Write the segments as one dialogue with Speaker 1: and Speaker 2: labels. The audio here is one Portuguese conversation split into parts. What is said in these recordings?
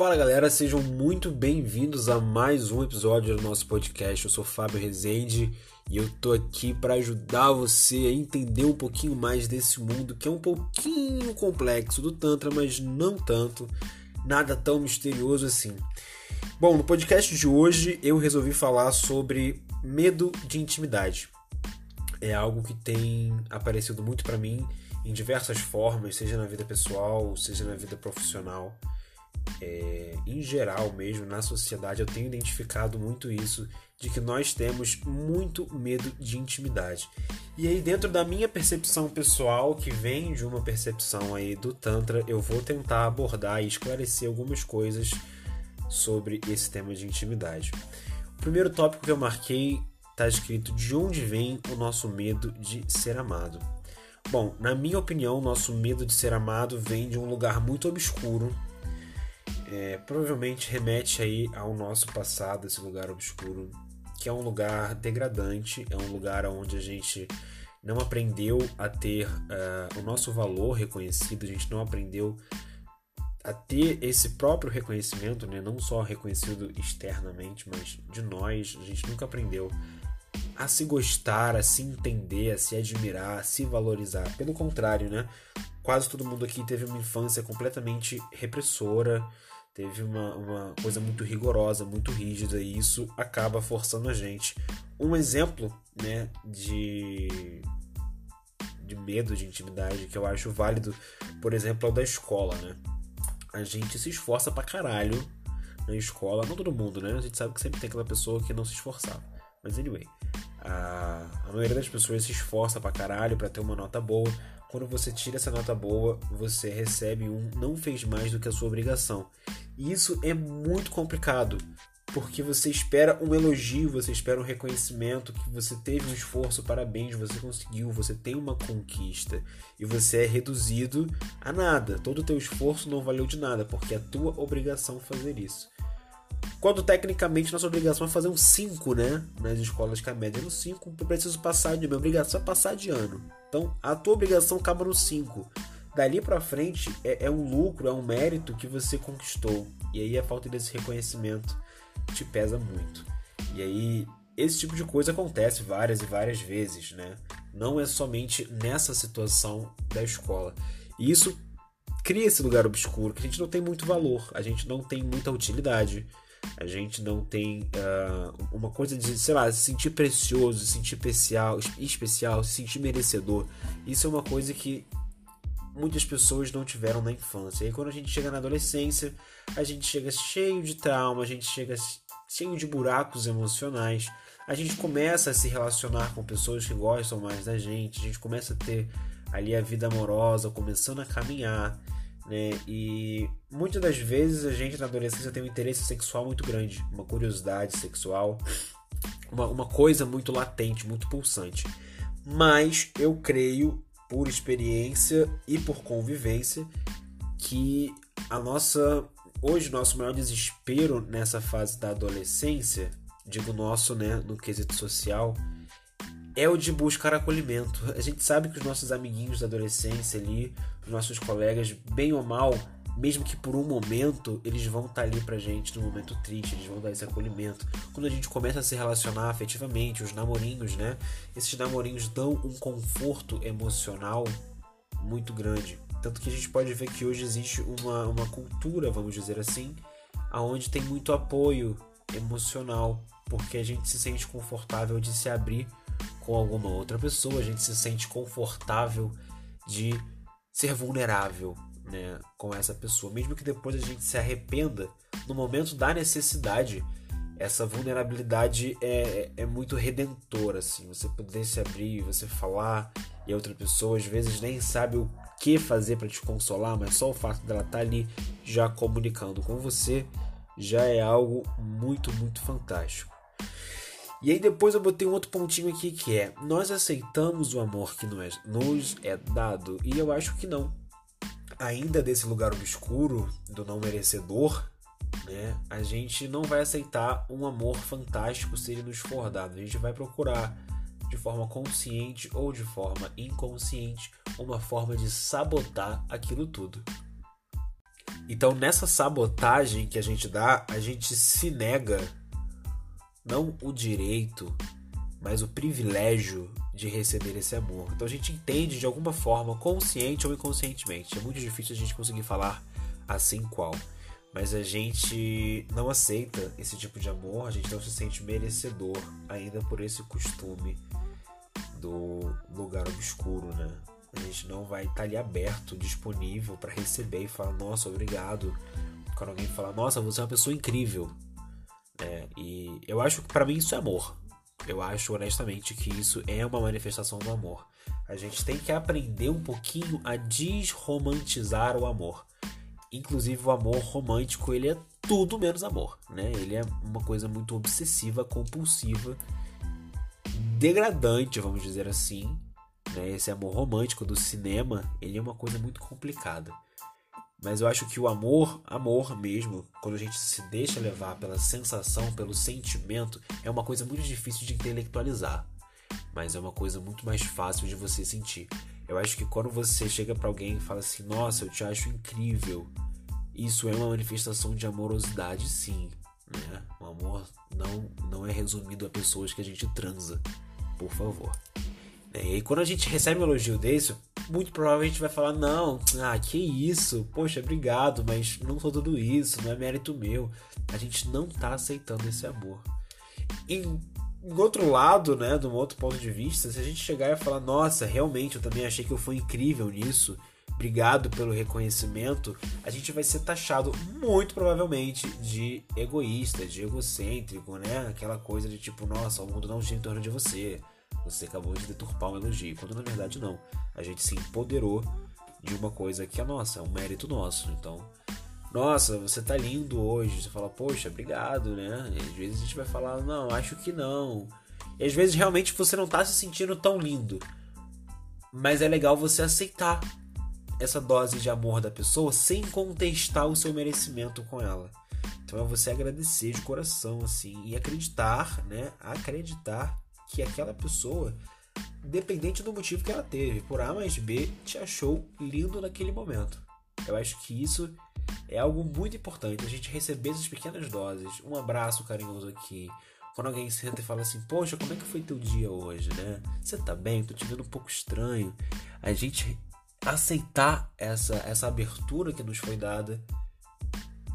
Speaker 1: Fala galera, sejam muito bem-vindos a mais um episódio do nosso podcast. Eu sou Fábio Rezende e eu tô aqui para ajudar você a entender um pouquinho mais desse mundo que é um pouquinho complexo do Tantra, mas não tanto, nada tão misterioso assim. Bom, no podcast de hoje eu resolvi falar sobre medo de intimidade. É algo que tem aparecido muito para mim em diversas formas, seja na vida pessoal, seja na vida profissional é, em geral mesmo, na sociedade, eu tenho identificado muito isso, de que nós temos muito medo de intimidade. E aí, dentro da minha percepção pessoal, que vem de uma percepção aí do Tantra, eu vou tentar abordar e esclarecer algumas coisas sobre esse tema de intimidade. O primeiro tópico que eu marquei está escrito de onde vem o nosso medo de ser amado. Bom, na minha opinião, nosso medo de ser amado vem de um lugar muito obscuro é, provavelmente remete aí ao nosso passado, esse lugar obscuro, que é um lugar degradante, é um lugar onde a gente não aprendeu a ter uh, o nosso valor reconhecido, a gente não aprendeu a ter esse próprio reconhecimento, né? não só reconhecido externamente, mas de nós, a gente nunca aprendeu a se gostar, a se entender, a se admirar, a se valorizar. Pelo contrário, né? Quase todo mundo aqui teve uma infância completamente repressora, teve uma, uma coisa muito rigorosa, muito rígida, e isso acaba forçando a gente. Um exemplo né, de, de medo de intimidade que eu acho válido, por exemplo, é o da escola. Né? A gente se esforça pra caralho na escola, não todo mundo, né? A gente sabe que sempre tem aquela pessoa que não se esforçava. Mas anyway, a, a maioria das pessoas se esforça pra caralho pra ter uma nota boa. Quando você tira essa nota boa, você recebe um não fez mais do que a sua obrigação. E isso é muito complicado, porque você espera um elogio, você espera um reconhecimento, que você teve um esforço, parabéns, você conseguiu, você tem uma conquista e você é reduzido a nada. Todo o teu esforço não valeu de nada, porque é a tua obrigação fazer isso. Quando tecnicamente nossa obrigação é fazer um 5, né? Nas escolas que a média é no 5, eu preciso passar de. Minha obrigação é passar de ano. Então a tua obrigação acaba no 5. Dali para frente é, é, um lucro, é um mérito que você conquistou. E aí a falta desse reconhecimento te pesa muito. E aí esse tipo de coisa acontece várias e várias vezes, né? Não é somente nessa situação da escola. E isso cria esse lugar obscuro que a gente não tem muito valor, a gente não tem muita utilidade a gente não tem uh, uma coisa de, sei lá, se sentir precioso, se sentir especial, especial, se sentir merecedor. Isso é uma coisa que muitas pessoas não tiveram na infância. E quando a gente chega na adolescência, a gente chega cheio de trauma, a gente chega cheio de buracos emocionais. A gente começa a se relacionar com pessoas que gostam mais da gente, a gente começa a ter ali a vida amorosa começando a caminhar né? E muitas das vezes a gente na adolescência tem um interesse sexual muito grande, uma curiosidade sexual, uma, uma coisa muito latente, muito pulsante. Mas eu creio, por experiência e por convivência, que a nossa hoje nosso maior desespero nessa fase da adolescência, digo nosso, né, no quesito social, é o de buscar acolhimento. A gente sabe que os nossos amiguinhos da adolescência ali, os nossos colegas, bem ou mal, mesmo que por um momento, eles vão estar tá ali pra gente no momento triste, eles vão dar esse acolhimento. Quando a gente começa a se relacionar afetivamente, os namorinhos, né? Esses namorinhos dão um conforto emocional muito grande. Tanto que a gente pode ver que hoje existe uma, uma cultura, vamos dizer assim, aonde tem muito apoio emocional, porque a gente se sente confortável de se abrir com alguma outra pessoa, a gente se sente confortável de ser vulnerável né, com essa pessoa, mesmo que depois a gente se arrependa no momento da necessidade. Essa vulnerabilidade é, é muito redentora, assim. Você poder se abrir, você falar e a outra pessoa às vezes nem sabe o que fazer para te consolar, mas só o fato dela estar tá ali já comunicando com você já é algo muito, muito fantástico. E aí depois eu botei um outro pontinho aqui que é: nós aceitamos o amor que nos é dado? E eu acho que não. Ainda desse lugar obscuro do não merecedor, né? A gente não vai aceitar um amor fantástico se ele nos for dado. A gente vai procurar de forma consciente ou de forma inconsciente uma forma de sabotar aquilo tudo. Então, nessa sabotagem que a gente dá, a gente se nega não o direito, mas o privilégio de receber esse amor. Então a gente entende de alguma forma, consciente ou inconscientemente. É muito difícil a gente conseguir falar assim qual. Mas a gente não aceita esse tipo de amor, a gente não se sente merecedor ainda por esse costume do lugar obscuro, né? A gente não vai estar ali aberto, disponível para receber e falar, nossa, obrigado. Quando alguém fala, nossa, você é uma pessoa incrível. É, e eu acho que para mim isso é amor. Eu acho honestamente que isso é uma manifestação do amor. A gente tem que aprender um pouquinho a desromantizar o amor. Inclusive o amor romântico, ele é tudo menos amor, né? Ele é uma coisa muito obsessiva, compulsiva, degradante, vamos dizer assim. Né? Esse amor romântico do cinema, ele é uma coisa muito complicada. Mas eu acho que o amor, amor mesmo, quando a gente se deixa levar pela sensação, pelo sentimento, é uma coisa muito difícil de intelectualizar. Mas é uma coisa muito mais fácil de você sentir. Eu acho que quando você chega para alguém e fala assim: "Nossa, eu te acho incrível". Isso é uma manifestação de amorosidade, sim, né? O amor não não é resumido a pessoas que a gente transa, por favor. E aí quando a gente recebe um elogio desse, muito provavelmente vai falar: não, ah, que isso, poxa, obrigado, mas não sou tudo isso, não é mérito meu. A gente não tá aceitando esse amor. Em, em outro lado, né, de um outro ponto de vista, se a gente chegar e falar: nossa, realmente eu também achei que eu fui incrível nisso, obrigado pelo reconhecimento, a gente vai ser taxado muito provavelmente de egoísta, de egocêntrico, né? Aquela coisa de tipo, nossa, o mundo não gira em torno de você você acabou de deturpar um elogio, quando na verdade não. A gente se empoderou de uma coisa que é nossa, é um mérito nosso. Então, nossa, você tá lindo hoje. Você fala, poxa, obrigado, né? E às vezes a gente vai falar, não, acho que não. E às vezes realmente você não tá se sentindo tão lindo. Mas é legal você aceitar essa dose de amor da pessoa sem contestar o seu merecimento com ela. Então é você agradecer de coração, assim, e acreditar, né? Acreditar que aquela pessoa, independente do motivo que ela teve, por A mais B, te achou lindo naquele momento. Eu acho que isso é algo muito importante, a gente receber essas pequenas doses, um abraço carinhoso aqui. Quando alguém senta e fala assim, poxa, como é que foi teu dia hoje, né? Você tá bem? Tô te vendo um pouco estranho. A gente aceitar essa, essa abertura que nos foi dada,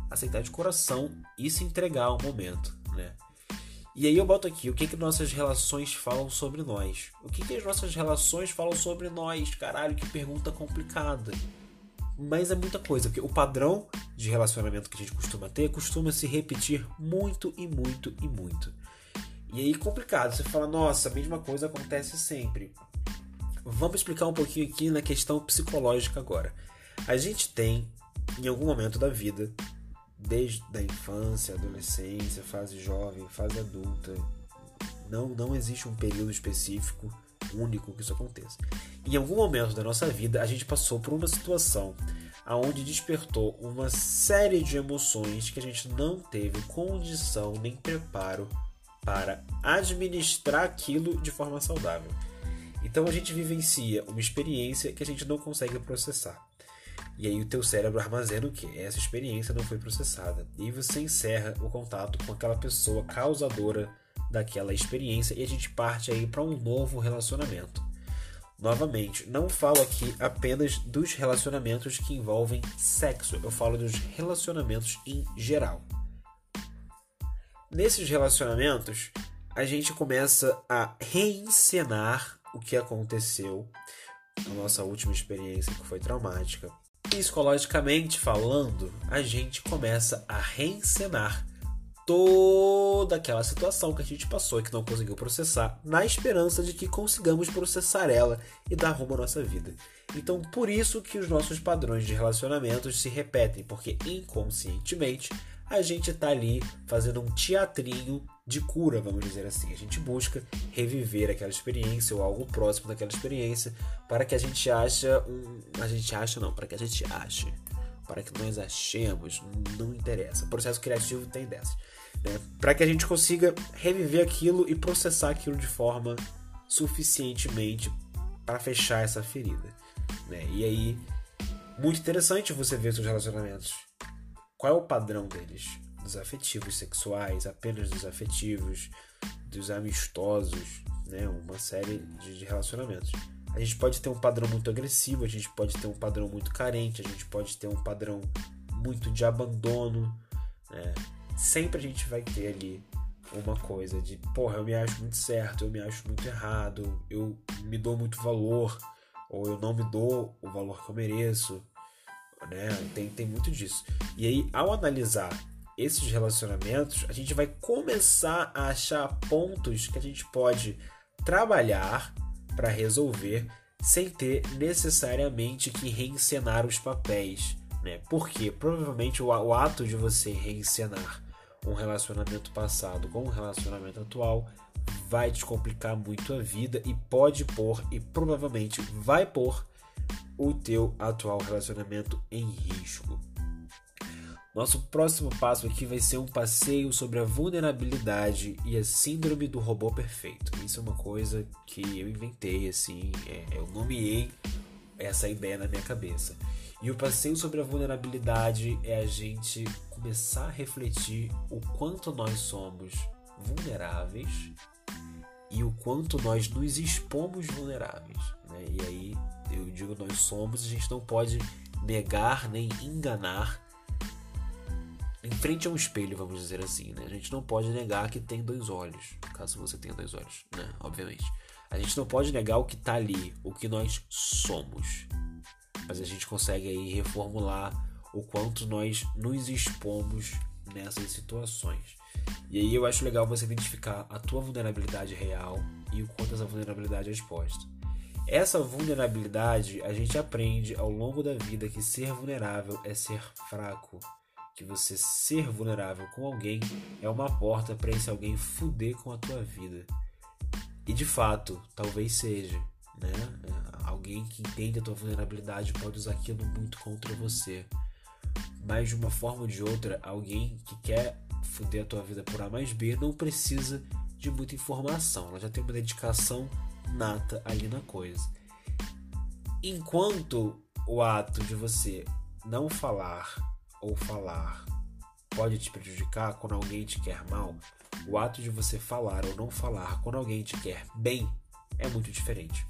Speaker 1: aceitar de coração e se entregar ao momento, né? E aí eu boto aqui, o que que nossas relações falam sobre nós? O que que as nossas relações falam sobre nós? Caralho, que pergunta complicada. Mas é muita coisa, porque o padrão de relacionamento que a gente costuma ter costuma se repetir muito e muito e muito. E aí complicado, você fala, nossa, a mesma coisa acontece sempre. Vamos explicar um pouquinho aqui na questão psicológica agora. A gente tem, em algum momento da vida, desde a infância, adolescência, fase jovem, fase adulta. Não, não existe um período específico único que isso aconteça. Em algum momento da nossa vida, a gente passou por uma situação aonde despertou uma série de emoções que a gente não teve condição nem preparo para administrar aquilo de forma saudável. Então a gente vivencia uma experiência que a gente não consegue processar. E aí o teu cérebro armazena o que? Essa experiência não foi processada. E você encerra o contato com aquela pessoa causadora daquela experiência e a gente parte aí para um novo relacionamento. Novamente, não falo aqui apenas dos relacionamentos que envolvem sexo, eu falo dos relacionamentos em geral. Nesses relacionamentos, a gente começa a reencenar o que aconteceu na nossa última experiência que foi traumática psicologicamente falando, a gente começa a reencenar toda aquela situação que a gente passou e que não conseguiu processar, na esperança de que consigamos processar ela e dar rumo à nossa vida. Então, por isso que os nossos padrões de relacionamentos se repetem, porque inconscientemente a gente está ali fazendo um teatrinho de cura, vamos dizer assim. A gente busca reviver aquela experiência ou algo próximo daquela experiência para que a gente acha um, a gente acha não, para que a gente ache, para que nós achemos, não interessa. O processo criativo tem dessas, né? Para que a gente consiga reviver aquilo e processar aquilo de forma suficientemente para fechar essa ferida, né? E aí muito interessante você ver seus relacionamentos qual é o padrão deles? Dos afetivos sexuais, apenas dos afetivos, dos amistosos, né? Uma série de, de relacionamentos. A gente pode ter um padrão muito agressivo, a gente pode ter um padrão muito carente, a gente pode ter um padrão muito de abandono. Né? Sempre a gente vai ter ali uma coisa de, porra, eu me acho muito certo, eu me acho muito errado, eu me dou muito valor, ou eu não me dou o valor que eu mereço, né? Tem, tem muito disso. E aí, ao analisar esses relacionamentos, a gente vai começar a achar pontos que a gente pode trabalhar para resolver sem ter necessariamente que reencenar os papéis, né? Porque provavelmente o, o ato de você reencenar um relacionamento passado com um relacionamento atual vai te complicar muito a vida e pode pôr e provavelmente vai pôr o teu atual relacionamento em risco. Nosso próximo passo aqui vai ser um passeio sobre a vulnerabilidade e a síndrome do robô perfeito. Isso é uma coisa que eu inventei, assim, é, eu nomeei essa ideia na minha cabeça. E o passeio sobre a vulnerabilidade é a gente começar a refletir o quanto nós somos vulneráveis e o quanto nós nos expomos vulneráveis. Né? E aí eu digo nós somos, a gente não pode negar nem enganar em frente a um espelho, vamos dizer assim, né? A gente não pode negar que tem dois olhos, caso você tenha dois olhos, né? Obviamente. A gente não pode negar o que está ali, o que nós somos. Mas a gente consegue aí reformular o quanto nós nos expomos nessas situações. E aí eu acho legal você identificar a tua vulnerabilidade real e o quanto essa vulnerabilidade é exposta. Essa vulnerabilidade a gente aprende ao longo da vida que ser vulnerável é ser fraco, que você ser vulnerável com alguém é uma porta para esse alguém fuder com a tua vida. E de fato, talvez seja, né? Alguém que entende a tua vulnerabilidade pode usar aquilo muito contra você. Mas de uma forma ou de outra, alguém que quer fuder a tua vida por A mais B não precisa de muita informação, ela já tem uma dedicação nata ali na coisa. Enquanto o ato de você não falar ou falar pode te prejudicar quando alguém te quer mal, o ato de você falar ou não falar quando alguém te quer bem é muito diferente.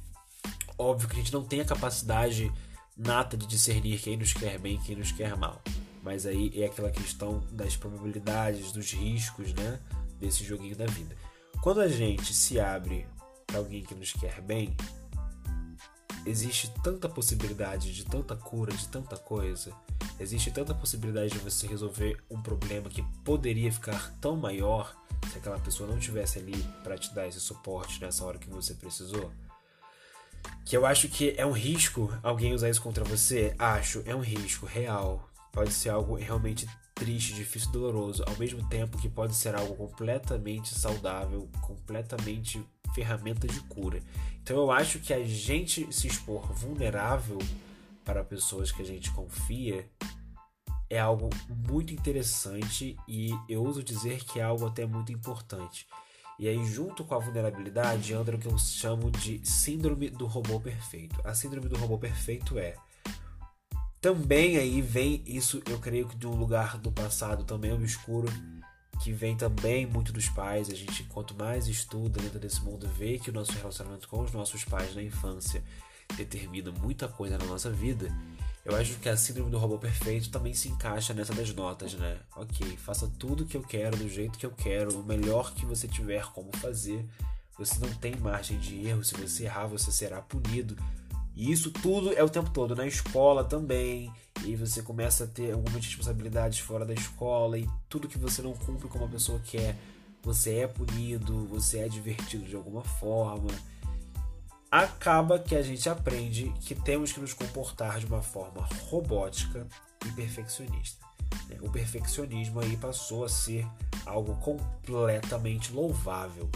Speaker 1: Óbvio que a gente não tem a capacidade nata de discernir quem nos quer bem e quem nos quer mal. Mas aí é aquela questão das probabilidades, dos riscos, né? Desse joguinho da vida. Quando a gente se abre para alguém que nos quer bem, existe tanta possibilidade de tanta cura, de tanta coisa. Existe tanta possibilidade de você resolver um problema que poderia ficar tão maior se aquela pessoa não tivesse ali para te dar esse suporte nessa hora que você precisou. Que eu acho que é um risco alguém usar isso contra você. Acho, é um risco real. Pode ser algo realmente triste, difícil, doloroso, ao mesmo tempo que pode ser algo completamente saudável, completamente ferramenta de cura. Então eu acho que a gente se expor vulnerável para pessoas que a gente confia é algo muito interessante e eu uso dizer que é algo até muito importante. E aí, junto com a vulnerabilidade, anda o que eu chamo de síndrome do robô perfeito. A síndrome do robô perfeito é também aí vem isso, eu creio que de um lugar do passado também obscuro, que vem também muito dos pais. A gente, quanto mais estuda dentro desse mundo, vê que o nosso relacionamento com os nossos pais na infância determina muita coisa na nossa vida. Eu acho que a síndrome do robô perfeito também se encaixa nessa das notas, né? Ok, faça tudo o que eu quero, do jeito que eu quero, o melhor que você tiver como fazer. Você não tem margem de erro, se você errar, você será punido. E isso tudo é o tempo todo, na escola também. E você começa a ter algumas responsabilidades fora da escola e tudo que você não cumpre como a pessoa quer, você é punido, você é divertido de alguma forma. Acaba que a gente aprende que temos que nos comportar de uma forma robótica e perfeccionista. O perfeccionismo aí passou a ser algo completamente louvável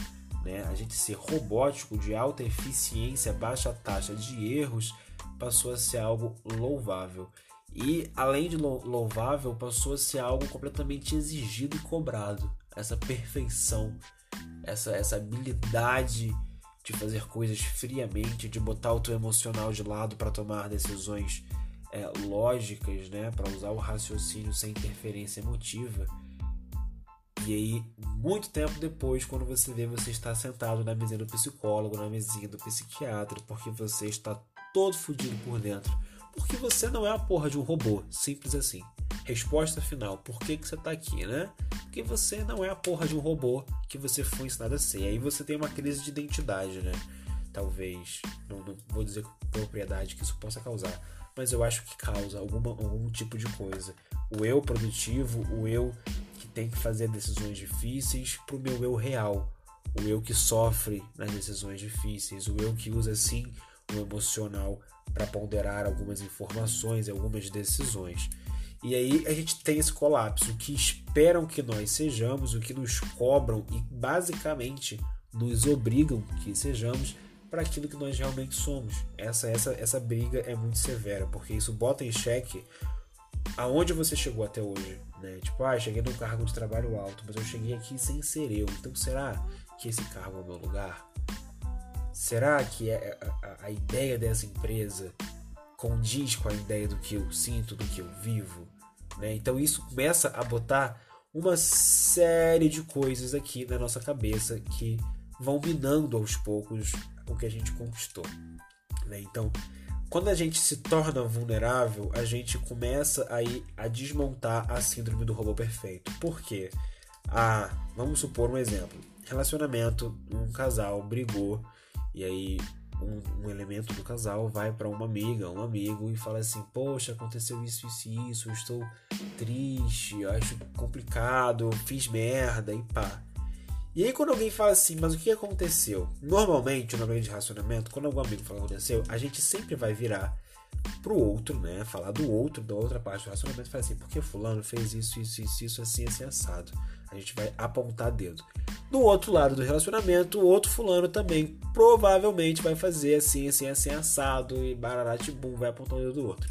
Speaker 1: né? A gente ser robótico, de alta eficiência, baixa taxa de erros, passou a ser algo louvável. E além de louvável, passou a ser algo completamente exigido e cobrado. Essa perfeição, essa, essa habilidade de fazer coisas friamente, de botar o teu emocional de lado para tomar decisões é, lógicas, né, para usar o raciocínio sem interferência emotiva. E aí, muito tempo depois, quando você vê, você está sentado na mesinha do psicólogo, na mesinha do psiquiatra, porque você está todo fodido por dentro. Porque você não é a porra de um robô, simples assim. Resposta final: por que, que você está aqui, né? Porque você não é a porra de um robô que você foi ensinado a ser. Aí você tem uma crise de identidade, né? Talvez, não, não vou dizer com propriedade que isso possa causar, mas eu acho que causa alguma, algum tipo de coisa. O eu produtivo, o eu tem que fazer decisões difíceis, pro meu eu real. O eu que sofre nas decisões difíceis, o eu que usa sim o emocional para ponderar algumas informações algumas decisões. E aí a gente tem esse colapso, o que esperam que nós sejamos, o que nos cobram e basicamente nos obrigam que sejamos para aquilo que nós realmente somos. Essa, essa, essa briga é muito severa, porque isso bota em xeque aonde você chegou até hoje. Né? Tipo, ah, cheguei num cargo de trabalho alto, mas eu cheguei aqui sem ser eu. Então será que esse cargo é o meu lugar? Será que é a, a ideia dessa empresa condiz com a ideia do que eu sinto, do que eu vivo? Né? Então isso começa a botar uma série de coisas aqui na nossa cabeça que vão minando aos poucos o que a gente conquistou. Né? Então, quando a gente se torna vulnerável, a gente começa aí a desmontar a síndrome do robô perfeito. Por quê? Ah, vamos supor um exemplo. Relacionamento, um casal brigou e aí um, um elemento do casal vai para uma amiga, um amigo e fala assim: Poxa, aconteceu isso, isso e isso, eu estou triste, acho complicado, fiz merda e pá. E aí quando alguém fala assim, mas o que aconteceu? Normalmente, no meio de relacionamento, quando algum amigo fala o que aconteceu, a gente sempre vai virar pro outro, né? Falar do outro, da outra parte do relacionamento, e falar assim, porque fulano fez isso, isso, isso, isso, assim, assim, assado. A gente vai apontar dedo. Do outro lado do relacionamento, o outro fulano também provavelmente vai fazer assim, assim, assim, assado e bum vai apontar o dedo do outro.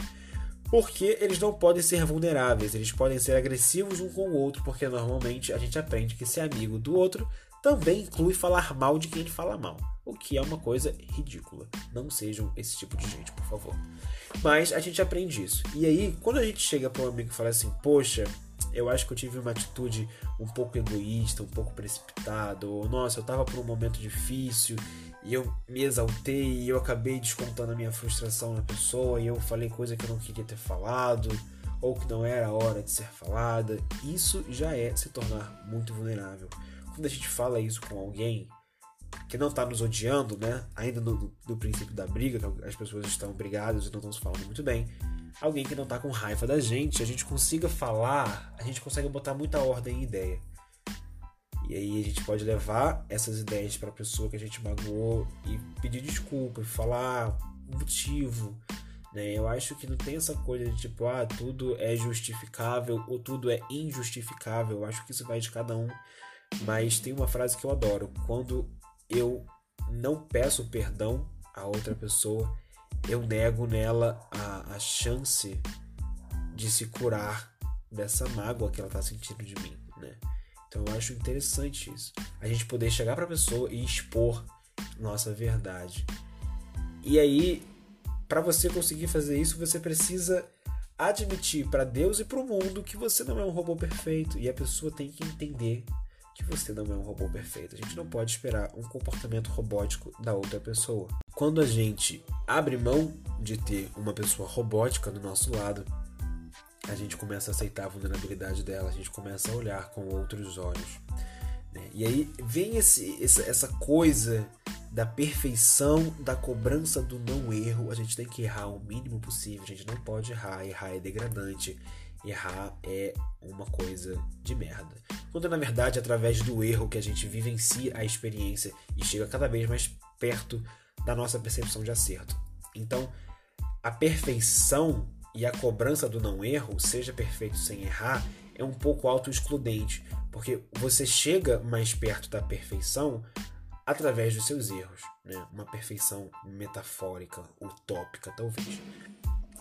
Speaker 1: Porque eles não podem ser vulneráveis, eles podem ser agressivos um com o outro, porque normalmente a gente aprende que ser amigo do outro também inclui falar mal de quem fala mal, o que é uma coisa ridícula. Não sejam esse tipo de gente, por favor. Mas a gente aprende isso. E aí, quando a gente chega para um amigo e fala assim: Poxa, eu acho que eu tive uma atitude um pouco egoísta, um pouco precipitada, ou nossa, eu tava por um momento difícil e eu me exaltei e eu acabei descontando a minha frustração na pessoa e eu falei coisa que eu não queria ter falado ou que não era a hora de ser falada. Isso já é se tornar muito vulnerável. Quando a gente fala isso com alguém que não está nos odiando, né? Ainda no, princípio da briga, que as pessoas estão brigadas e não estão se falando muito bem, alguém que não tá com raiva da gente, a gente consiga falar, a gente consegue botar muita ordem em ideia. E aí a gente pode levar essas ideias para a pessoa que a gente magoou e pedir desculpa, falar o motivo. Né? Eu acho que não tem essa coisa de tipo, ah, tudo é justificável ou tudo é injustificável. Eu acho que isso vai de cada um. Mas tem uma frase que eu adoro: quando eu não peço perdão a outra pessoa, eu nego nela a, a chance de se curar dessa mágoa que ela está sentindo de mim, né? Então eu acho interessante isso. A gente poder chegar para a pessoa e expor nossa verdade. E aí, para você conseguir fazer isso, você precisa admitir para Deus e para o mundo que você não é um robô perfeito e a pessoa tem que entender que você não é um robô perfeito. A gente não pode esperar um comportamento robótico da outra pessoa. Quando a gente abre mão de ter uma pessoa robótica do nosso lado, a gente começa a aceitar a vulnerabilidade dela, a gente começa a olhar com outros olhos. Né? E aí vem esse, essa coisa da perfeição, da cobrança do não erro. A gente tem que errar o mínimo possível, a gente não pode errar, errar é degradante, errar é uma coisa de merda. Quando na verdade, através do erro que a gente vivencia a experiência e chega cada vez mais perto da nossa percepção de acerto. Então, a perfeição e a cobrança do não erro, seja perfeito sem errar, é um pouco auto-excludente, porque você chega mais perto da perfeição através dos seus erros, né? Uma perfeição metafórica, utópica, talvez.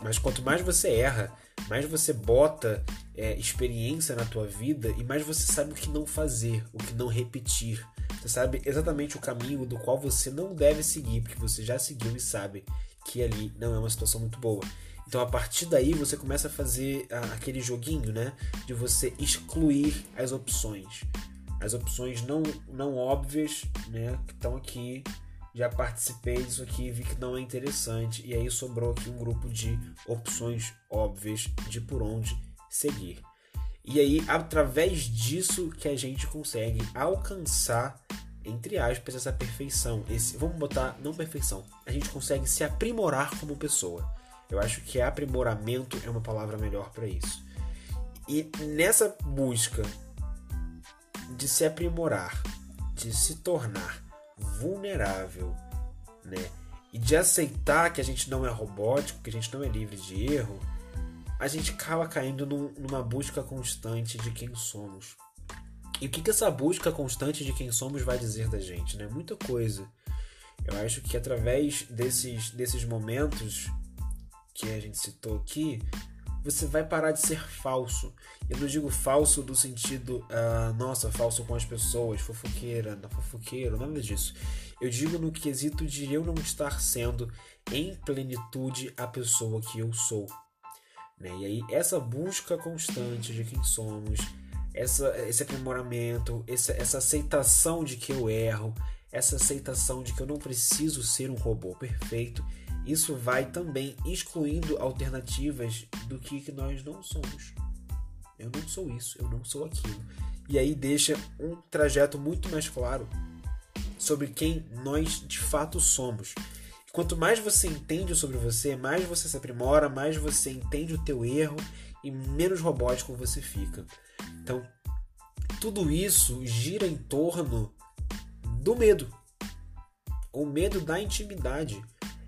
Speaker 1: Mas quanto mais você erra, mais você bota é, experiência na tua vida e mais você sabe o que não fazer, o que não repetir. Você sabe exatamente o caminho do qual você não deve seguir, porque você já seguiu e sabe que ali não é uma situação muito boa. Então a partir daí você começa a fazer aquele joguinho, né? De você excluir as opções. As opções não, não óbvias, né? Que estão aqui. Já participei disso aqui vi que não é interessante. E aí sobrou aqui um grupo de opções óbvias de por onde seguir. E aí, através disso que a gente consegue alcançar, entre aspas, essa perfeição. Esse, vamos botar, não perfeição. A gente consegue se aprimorar como pessoa. Eu acho que aprimoramento é uma palavra melhor para isso. E nessa busca de se aprimorar, de se tornar vulnerável, né? E de aceitar que a gente não é robótico, que a gente não é livre de erro, a gente acaba caindo num, numa busca constante de quem somos. E o que, que essa busca constante de quem somos vai dizer da gente? Né? Muita coisa. Eu acho que através desses, desses momentos que a gente citou aqui, você vai parar de ser falso. Eu não digo falso do sentido, uh, nossa, falso com as pessoas, fofoqueira, fofoqueiro, nada disso. Eu digo no quesito de eu não estar sendo em plenitude a pessoa que eu sou. Né? E aí, essa busca constante de quem somos, essa, esse aprimoramento, essa, essa aceitação de que eu erro, essa aceitação de que eu não preciso ser um robô perfeito, isso vai também excluindo alternativas do que, que nós não somos. Eu não sou isso, eu não sou aquilo. E aí deixa um trajeto muito mais claro sobre quem nós de fato somos. Quanto mais você entende sobre você, mais você se aprimora, mais você entende o teu erro e menos robótico você fica. Então, tudo isso gira em torno do medo. O medo da intimidade.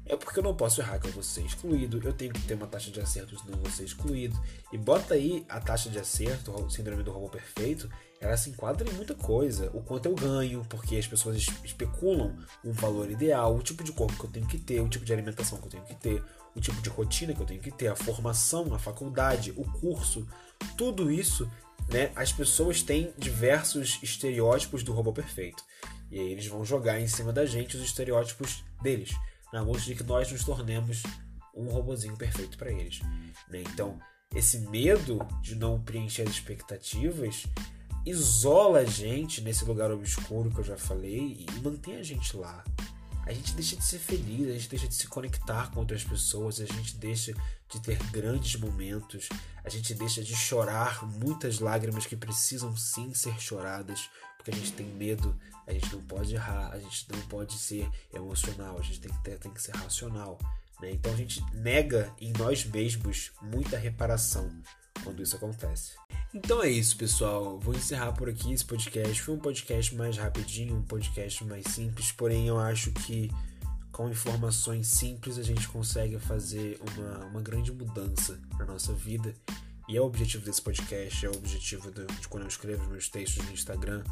Speaker 1: É porque eu não posso errar que eu vou ser excluído, eu tenho que ter uma taxa de acerto, senão eu vou ser excluído. E bota aí a taxa de acerto, o síndrome do robô perfeito, ela se enquadra em muita coisa. O quanto eu ganho, porque as pessoas especulam um valor ideal, o tipo de corpo que eu tenho que ter, o tipo de alimentação que eu tenho que ter, o tipo de rotina que eu tenho que ter, a formação, a faculdade, o curso, tudo isso, né? As pessoas têm diversos estereótipos do robô perfeito. E aí eles vão jogar em cima da gente os estereótipos deles, na busca de que nós nos tornemos um robozinho perfeito para eles. Né? Então, esse medo de não preencher as expectativas isola a gente nesse lugar obscuro que eu já falei e mantém a gente lá. A gente deixa de ser feliz, a gente deixa de se conectar com outras pessoas, a gente deixa de ter grandes momentos, a gente deixa de chorar muitas lágrimas que precisam sim ser choradas, porque a gente tem medo, a gente não pode errar, a gente não pode ser emocional, a gente tem que, ter, tem que ser racional. Né? Então a gente nega em nós mesmos muita reparação quando isso acontece. Então é isso, pessoal. Vou encerrar por aqui esse podcast. Foi um podcast mais rapidinho, um podcast mais simples, porém eu acho que com informações simples a gente consegue fazer uma, uma grande mudança na nossa vida. E é o objetivo desse podcast, é o objetivo de, de quando eu escrevo meus textos no Instagram.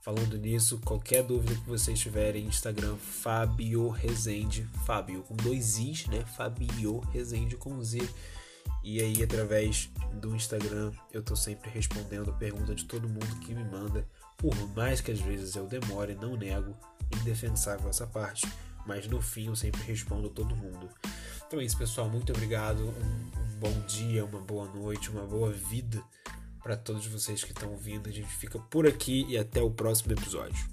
Speaker 1: Falando nisso, qualquer dúvida que vocês tiverem, Instagram Fabio Rezende, Fábio com dois Is, né? Fabio Rezende com Z. E aí, através do Instagram, eu tô sempre respondendo a pergunta de todo mundo que me manda. Por mais que às vezes eu demore, não nego, indefensável essa parte. Mas no fim eu sempre respondo todo mundo. Então é isso, pessoal. Muito obrigado. Um, um bom dia, uma boa noite, uma boa vida para todos vocês que estão ouvindo. A gente fica por aqui e até o próximo episódio.